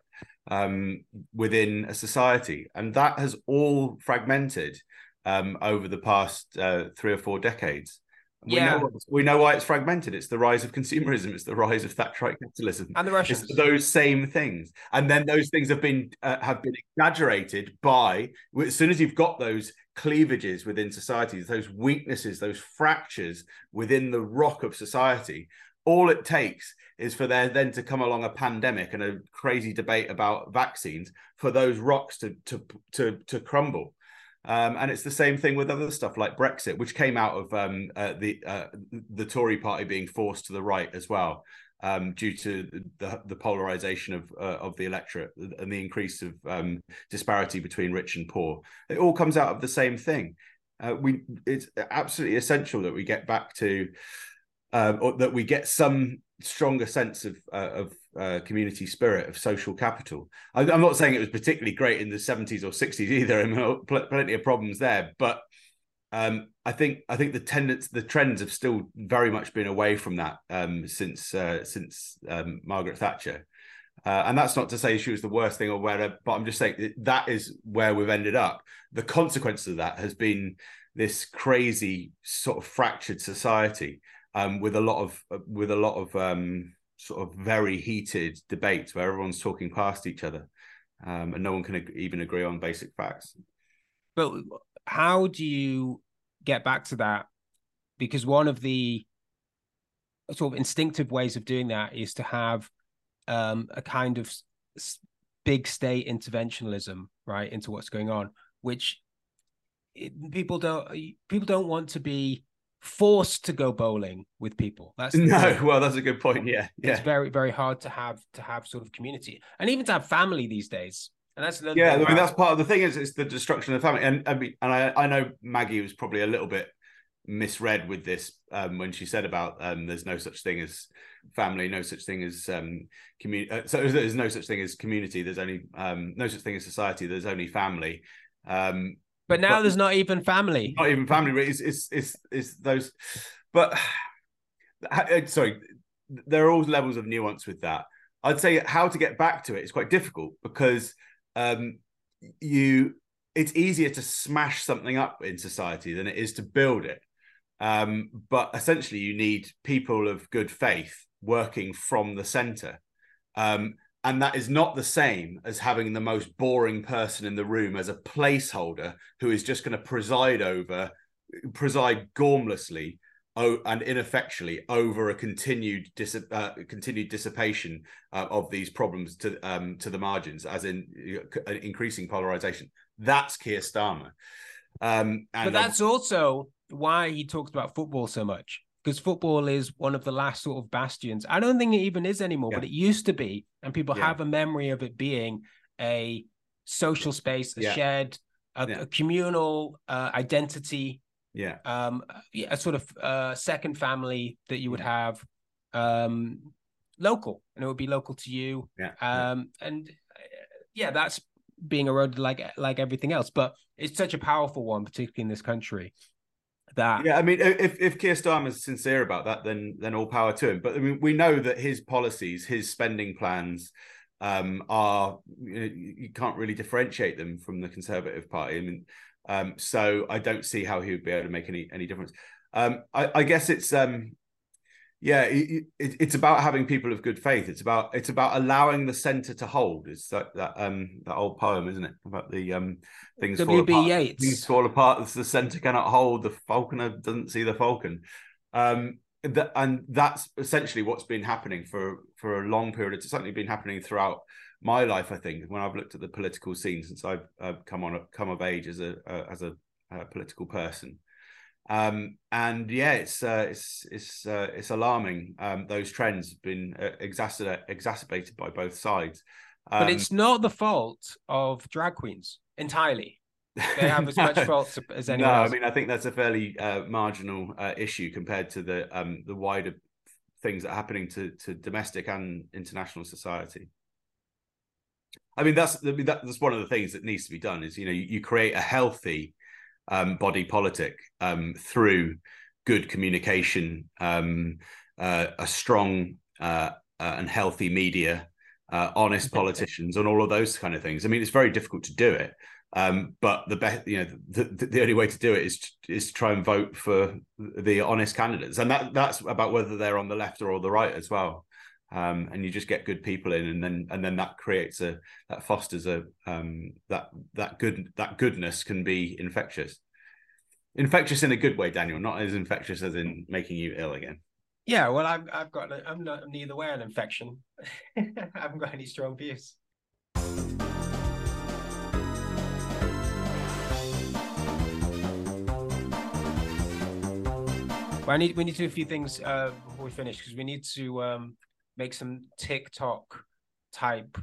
S3: um, within a society and that has all fragmented um, over the past uh, three or four decades we
S2: Yeah.
S3: know we know why it's fragmented it's the rise of consumerism it's the rise of thatcherite capitalism
S2: And the Russians.
S3: it's those same things, and then those things have been uh, have been exaggerated by as soon as you've got those cleavages within societies, those weaknesses, those fractures within the rock of society. All it takes is for there then to come along a pandemic and a crazy debate about vaccines for those rocks to to to to crumble. Um, and it's the same thing with other stuff like Brexit, which came out of um, uh, the uh, the Tory party being forced to the right as well um, due to the, the polarization of uh, of the electorate and the increase of um, disparity between rich and poor. It all comes out of the same thing. Uh, we it's absolutely essential that we get back to uh, or that we get some stronger sense of uh, of uh, community spirit of social capital. I, I'm not saying it was particularly great in the 70s or 60s either. I mean, pl- plenty of problems there, but um, I think I think the tendency, the trends have still very much been away from that um, since uh, since um, Margaret Thatcher, uh, and that's not to say she was the worst thing or whatever. But I'm just saying that, that is where we've ended up. The consequence of that has been this crazy sort of fractured society um, with a lot of with a lot of um, sort of very heated debates where everyone's talking past each other, um, and no one can even agree on basic facts.
S2: But how do you get back to that? Because one of the sort of instinctive ways of doing that is to have um, a kind of big state interventionalism, right, into what's going on, which people don't people don't want to be forced to go bowling with people. That's
S3: No, well, that's a good point. Yeah,
S2: It's very very hard to have to have sort of community and even to have family these days. And that's another
S3: yeah. I mean, that's part of the thing is it's the destruction of the family, and I mean, and I, I know Maggie was probably a little bit misread with this um, when she said about um, there's no such thing as family, no such thing as um, community. Uh, so there's no such thing as community. There's only um, no such thing as society. There's only family. Um,
S2: but now
S3: but-
S2: there's not even family.
S3: not even family. It's it's it's, it's those, but uh, sorry, there are all levels of nuance with that. I'd say how to get back to it is quite difficult because um, you it's easier to smash something up in society than it is to build it. Um, but essentially, you need people of good faith working from the center. Um, and that is not the same as having the most boring person in the room as a placeholder who is just going to preside over, preside gormlessly oh, and ineffectually over a continued dis- uh, continued dissipation uh, of these problems to um, to the margins, as in uh, increasing polarization. That's Keir Starmer. Um, and
S2: but that's also why he talks about football so much because football is one of the last sort of bastions. I don't think it even is anymore,
S3: Yeah.
S2: but it used to be, and people
S3: Yeah.
S2: have a memory of it being a social space, a
S3: Yeah.
S2: shared, a, a communal uh, identity,
S3: yeah,
S2: um, a sort of uh, second family that you would have, um, local, and it would be local to you.
S3: yeah, yeah.
S2: Um, and uh, yeah, that's being eroded like like everything else. But it's such a powerful one, particularly in this country. That
S3: Yeah, I mean, if if Keir Starmer's sincere about that, then then all power to him. But I mean, we know that his policies, his spending plans, um, are you, know, you can't really differentiate them from the Conservative Party. I mean, um, so I don't see how he would be able to make any any difference. Um, I, I guess it's um, yeah, it, it, it's about having people of good faith. It's about it's about allowing the centre to hold. It's that that um that old poem, isn't it? About the um things fall apart.
S2: Yeats.
S3: Things fall apart the centre cannot hold. The falconer doesn't see the falcon. Um, that, and that's essentially what's been happening for for a long period. It's certainly been happening throughout my life. I think when I've looked at the political scene since I've uh, come on come of age as a uh, as a uh, political person. Um, and yeah, it's uh, it's it's uh, it's alarming. Um, those trends have been uh, exacerbated exacerbated by both sides. Um,
S2: but it's not the fault of drag queens entirely. They have as much fault as anyone.
S3: no,
S2: anyone
S3: I mean I think that's a fairly uh, marginal uh, issue compared to the um, the wider things that are happening to to domestic and international society. I mean, that's I mean, that, that's one of the things that needs to be done. Is you know you, you create a healthy um, body politic um, through good communication, um, uh, a strong uh, uh, and healthy media, uh, honest politicians, and all of those kind of things. I mean, it's very difficult to do it. Um, but the best, you know, the, the, the, only way to do it is to, is to try and vote for the honest candidates, and that that's about whether they're on the left or on the right as well. Um, and you just get good people in, and then and then that creates a that fosters a um, that that good that goodness can be infectious, infectious in a good way, Daniel, not as infectious as in making you ill again.
S2: Yeah, well, I've I've got I'm not neither way an infection. I haven't got any strong views. Well, I need we need to do a few things uh, before we finish because we need to um, make some TikTok type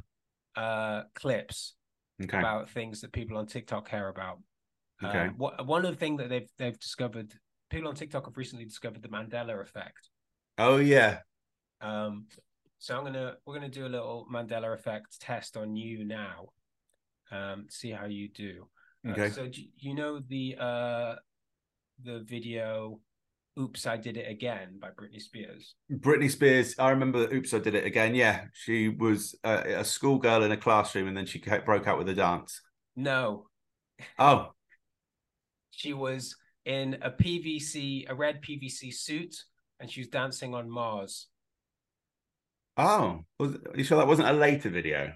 S2: uh, clips
S3: Okay.
S2: about things that people on TikTok care about.
S3: Okay.
S2: Um, what, one of the things that they've they've discovered, people on TikTok have recently discovered the Mandela effect.
S3: Oh yeah.
S2: Um, so I'm gonna we're gonna do a little Mandela effect test on you now. Um, see how you do. Uh,
S3: Okay.
S2: so do you know the uh the video "Oops, I Did It Again" by Britney Spears?
S3: Britney Spears. I remember. Oops, I did it again. Yeah, she was uh, a schoolgirl in a classroom, and then she broke out with a dance.
S2: No,
S3: Oh,
S2: she was in a PVC, a red PVC suit, and she was dancing on Mars.
S3: oh. Was, are you sure that wasn't a later video?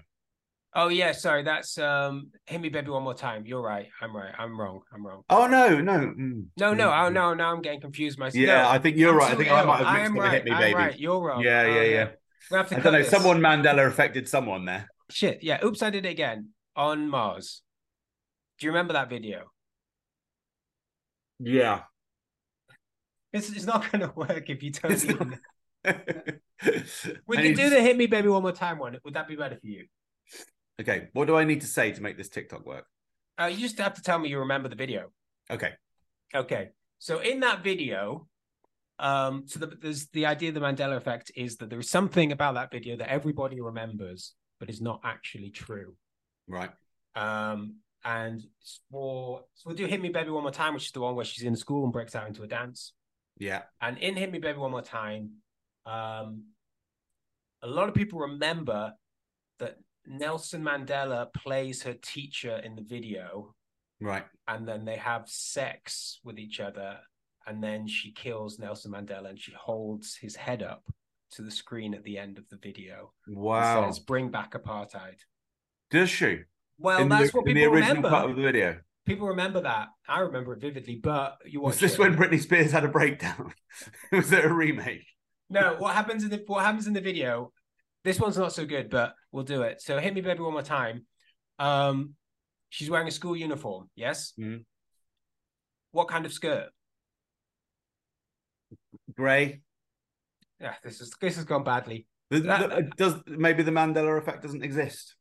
S2: Oh yeah, sorry, that's um hit me baby one more time. You're right. I'm right. I'm wrong. I'm wrong.
S3: Oh no, no, mm.
S2: No, no,
S3: Mm.
S2: oh no, now I'm getting confused myself.
S3: Yeah,
S2: No,
S3: I think you're
S2: I'm
S3: right. I think I might have mixed up
S2: right.
S3: hit me,
S2: I'm
S3: baby.
S2: right. You're wrong.
S3: Yeah,
S2: Oh,
S3: yeah, yeah.
S2: We have to
S3: I don't know.
S2: this.
S3: Someone Mandela affected someone there.
S2: Shit. Yeah. Oops, I did it again on Mars. Do you remember that video?
S3: Yeah.
S2: It's, it's not going to work if you don't.
S3: It's
S2: even- We
S3: I
S2: can do the hit me baby one more time one. Would that be better for you?
S3: Okay, what do I need to say to make this TikTok work?
S2: Uh, you just have to tell me you remember the video.
S3: Okay.
S2: Okay. So in that video, um, so the, there's the idea of the Mandela effect is that there is something about that video that everybody remembers, but is not actually true.
S3: Right.
S2: Um, and for so we'll do "Hit Me Baby One More Time," which is the one where she's in school and breaks out into a dance.
S3: Yeah.
S2: And in "Hit Me Baby One More Time," um, a lot of people remember that Nelson Mandela plays her teacher in the video,
S3: Right.
S2: and then they have sex with each other, and then she kills Nelson Mandela and she holds his head up to the screen at the end of the video.
S3: Wow.
S2: says, "Bring back apartheid."
S3: Does she?
S2: Well,
S3: in
S2: that's
S3: the,
S2: what
S3: in
S2: people
S3: the original
S2: remember.
S3: part of the video.
S2: People remember that. I remember it vividly, but you watch
S3: Was this
S2: it.
S3: when Britney Spears had a breakdown? was it a remake?
S2: No, what happens in the what happens in the video? This one's not so good, but we'll do it. So hit me baby one more time. Um she's wearing a school uniform, yes?
S3: Mhm.
S2: What kind of skirt?
S3: Grey.
S2: Yeah, this is this has gone badly.
S3: The- the- does maybe the Mandela effect doesn't exist?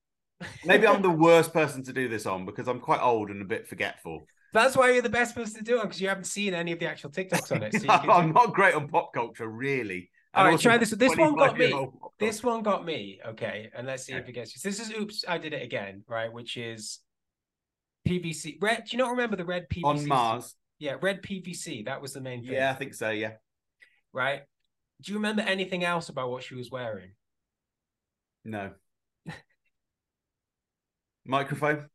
S3: Maybe I'm the worst person to do this on because I'm quite old and a bit forgetful.
S2: That's why you're the best person to do it because you haven't seen any of the actual TikToks on it. So you can
S3: I'm not great on pop culture, really.
S2: All right, try this. This one got me. This one got me. Okay, and let's see if
S3: Okay.
S2: it gets you. This is oops, I did it again, right? Which is PVC. Red. Do you not remember the red PVC?
S3: on Mars.
S2: Yeah, red PVC. That was the main thing.
S3: Yeah, I think so. Yeah.
S2: Right. Do you remember anything else about what she was wearing?
S3: No. Microphone.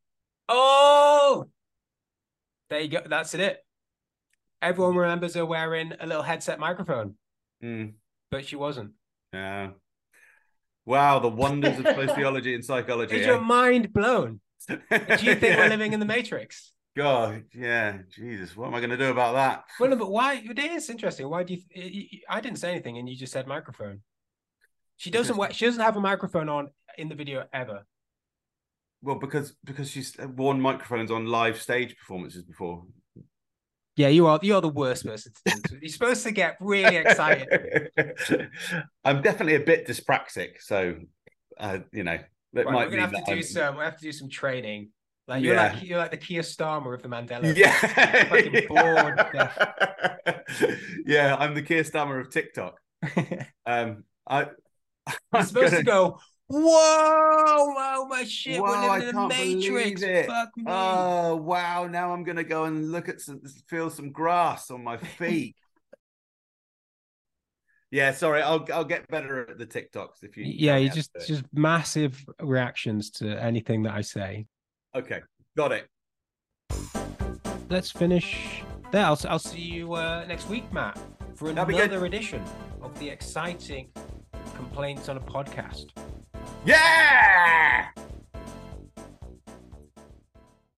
S2: Oh, there you go. That's it. Everyone remembers her wearing a little headset microphone,
S3: Mm,
S2: but she wasn't.
S3: yeah. Wow, the wonders of sociology and psychology.
S2: Is
S3: eh?
S2: your mind blown? Do you think we're living in the Matrix?
S3: God, yeah, Jesus, what am I going to do about that?
S2: Well, no, but why? It is interesting. Why do you? I didn't say anything, and you just said microphone. She doesn't. wear- She doesn't have a microphone on in the video ever.
S3: Well, because because she's worn microphones on live stage performances before.
S2: Yeah, you are. You are the worst person to do. You're supposed to get really excited.
S3: I'm definitely a bit dyspraxic, so uh, you know, it
S2: Right,
S3: might
S2: we're gonna have to do
S3: I'm-
S2: some. We have to do some training. Like you're
S3: Yeah.
S2: like you're like the Keir Starmer of the Mandela.
S3: Yeah,
S2: Fucking bored
S3: yeah, I'm the Keir Starmer of TikTok. Um, I, I'm
S2: supposed to
S3: gonna-
S2: go. Whoa! Oh my shit!
S3: Wow,
S2: We're
S3: I
S2: in a
S3: can't
S2: matrix.
S3: believe it.
S2: Fuck me.
S3: Oh wow! Now I'm gonna go and look at some, feel some grass on my feet. yeah, sorry. I'll I'll get better at the TikToks if you.
S2: yeah, you just just massive reactions to anything that I say.
S3: okay. Got it.
S2: Let's finish there. I'll, I'll see you uh, next week, Matt, for
S3: That'd be good.
S2: another edition of the exciting complaints on a podcast.
S3: Yeah!